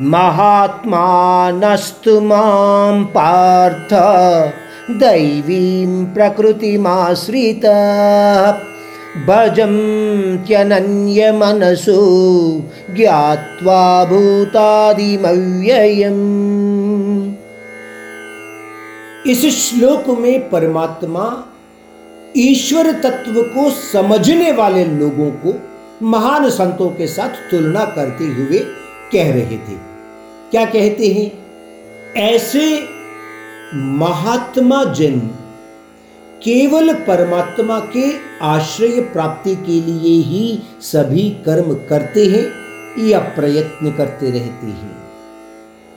महात्मानस्तु माँ पार्थ, दैवीं प्रकृतिमाश्रितः। भजन्त्यनन्यमनसो ज्ञात्वा भूतादिमव्ययम्। इस श्लोक में परमात्मा ईश्वर तत्व को समझने वाले लोगों को महान संतों के साथ तुलना करते हुए कह रहे थे। क्या कहते हैं? ऐसे महात्मा जन केवल परमात्मा के आश्रय प्राप्ति के लिए ही सभी कर्म करते हैं या प्रयत्न करते रहते हैं।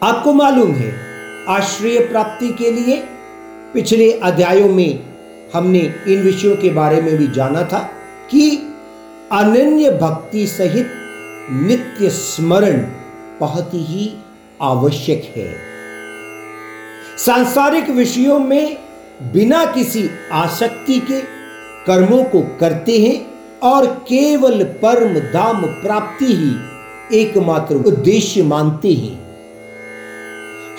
आपको मालूम है, आश्रय प्राप्ति के लिए पिछले अध्यायों में हमने इन विषयों के बारे में भी जाना था कि अनन्य भक्ति सहित नित्य स्मरण बहुत ही आवश्यक है। सांसारिक विषयों में बिना किसी आसक्ति के कर्मों को करते हैं और केवल परम धाम प्राप्ति ही एकमात्र उद्देश्य मानते हैं।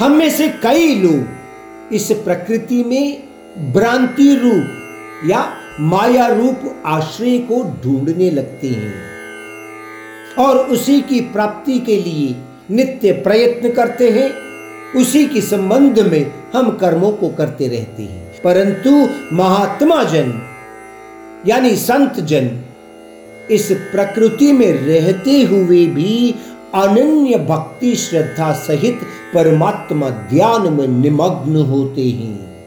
हम में से कई लोग इस प्रकृति में भ्रांति रूप या माया रूप आश्रय को ढूँढने लगते हैं और उसी की प्राप्ति के लिए नित्य प्रयत्न करते हैं। उसी के संबंध में हम कर्मों को करते रहते हैं। परंतु महात्मा जन, यानी संत जन, इस प्रकृति में रहते हुए भी अनन्य भक्ति श्रद्धा सहित परमात्मा ध्यान में निमग्न होते हैं।